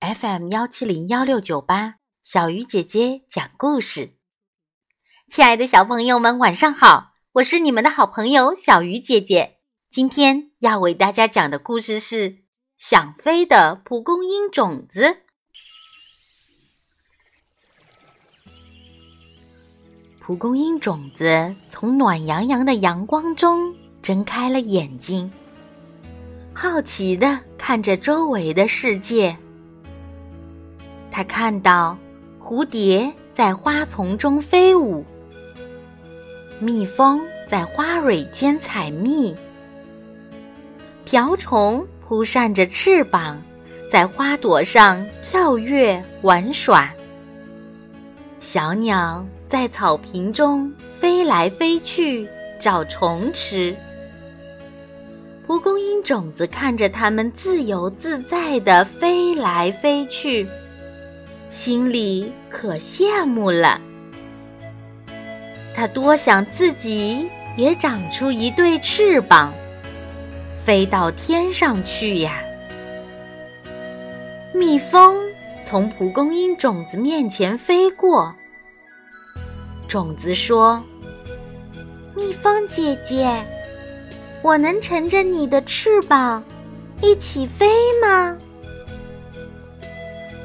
FM 幺七零幺六九八，小鱼姐姐讲故事。亲爱的小朋友们，晚上好！我是你们的好朋友小鱼姐姐。今天要为大家讲的故事是《想飞的蒲公英种子》。蒲公英种子从暖洋洋的阳光中睁开了眼睛，好奇的看着周围的世界。他看到蝴蝶在花丛中飞舞，蜜蜂在花蕊间采蜜，瓢虫扑扇着翅膀，在花朵上跳跃玩耍。小鸟在草坪中飞来飞去找虫吃。蒲公英种子看着它们自由自在地飞来飞去。心里可羡慕了，他多想自己也长出一对翅膀，飞到天上去呀！蜜蜂从蒲公英种子面前飞过，种子说：“蜜蜂姐姐，我能乘着你的翅膀一起飞吗？”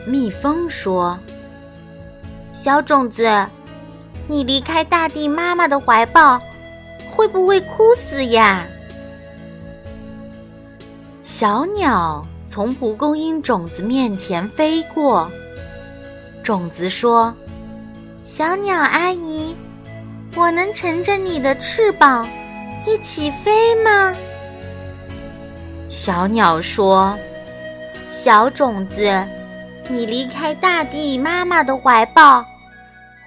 蜜蜂说：“小种子，你离开大地妈妈的怀抱，会不会哭死呀？”小鸟从蒲公英种子面前飞过，种子说：“小鸟阿姨，我能乘着你的翅膀一起飞吗？”小鸟说：“小种子。”你离开大地妈妈的怀抱，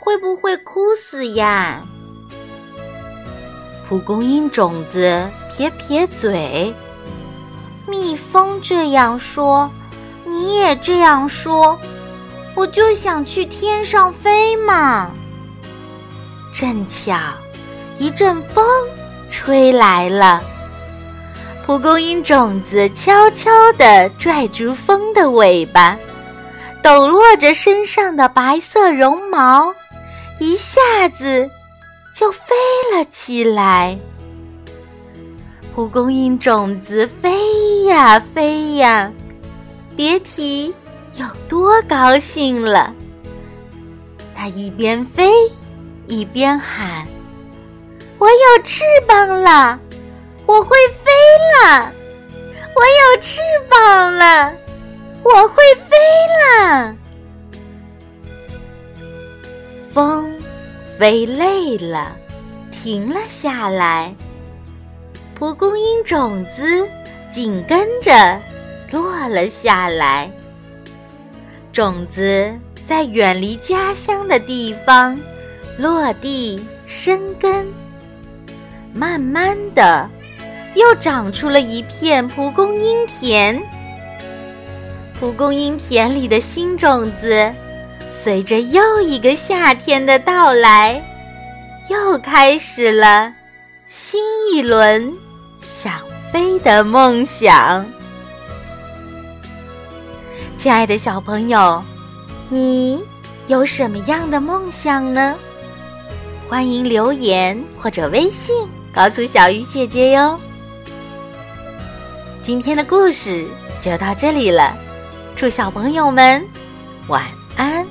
会不会哭死呀？蒲公英种子撇撇嘴。蜜蜂这样说，你也这样说，我就想去天上飞嘛。正巧，一阵风吹来了，蒲公英种子悄悄地拽住风的尾巴。抖落着身上的白色绒毛，一下子就飞了起来。蒲公英种子飞呀飞呀，别提有多高兴了。它一边飞，一边喊：“我有翅膀了，我会飞了，我有翅膀了。”风飞累了，停了下来。蒲公英种子紧跟着落了下来。种子在远离家乡的地方落地生根，慢慢的又长出了一片蒲公英田。蒲公英田里的新种子，随着又一个夏天的到来，又开始了新一轮想飞的梦想。亲爱的小朋友，你有什么样的梦想呢？欢迎留言或者微信告诉小鱼姐姐哟。今天的故事就到这里了。祝小朋友们晚安。